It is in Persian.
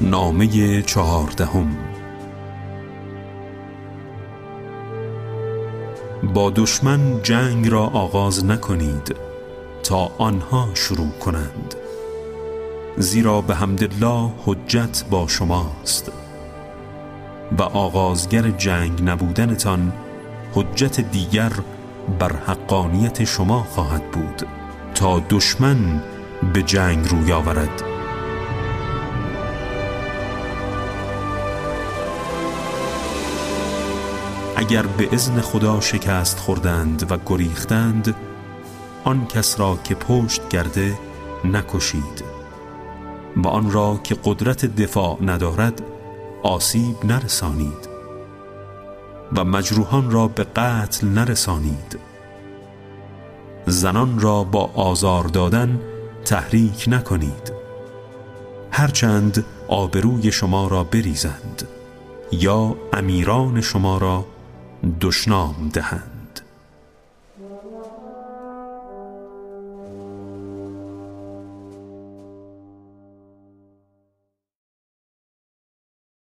نامه چهاردهم. با دشمن جنگ را آغاز نکنید تا آنها شروع کنند. زیرا به حمدالله حجت با شماست. و آغازگر جنگ نبودنتان حجت دیگر بر حقانیت شما خواهد بود تا دشمن به جنگ روی آورد. اگر به ازن خدا شکست خوردند و گریختند آن کس را که پشت کرده نکشید. و آن را که قدرت دفاع ندارد آسیب نرسانید. و مجروحان را به قتل نرسانید. زنان را با آزار دادن تحریک نکنید. هرچند آبروی شما را بریزند یا امیران شما را دشنام دهند.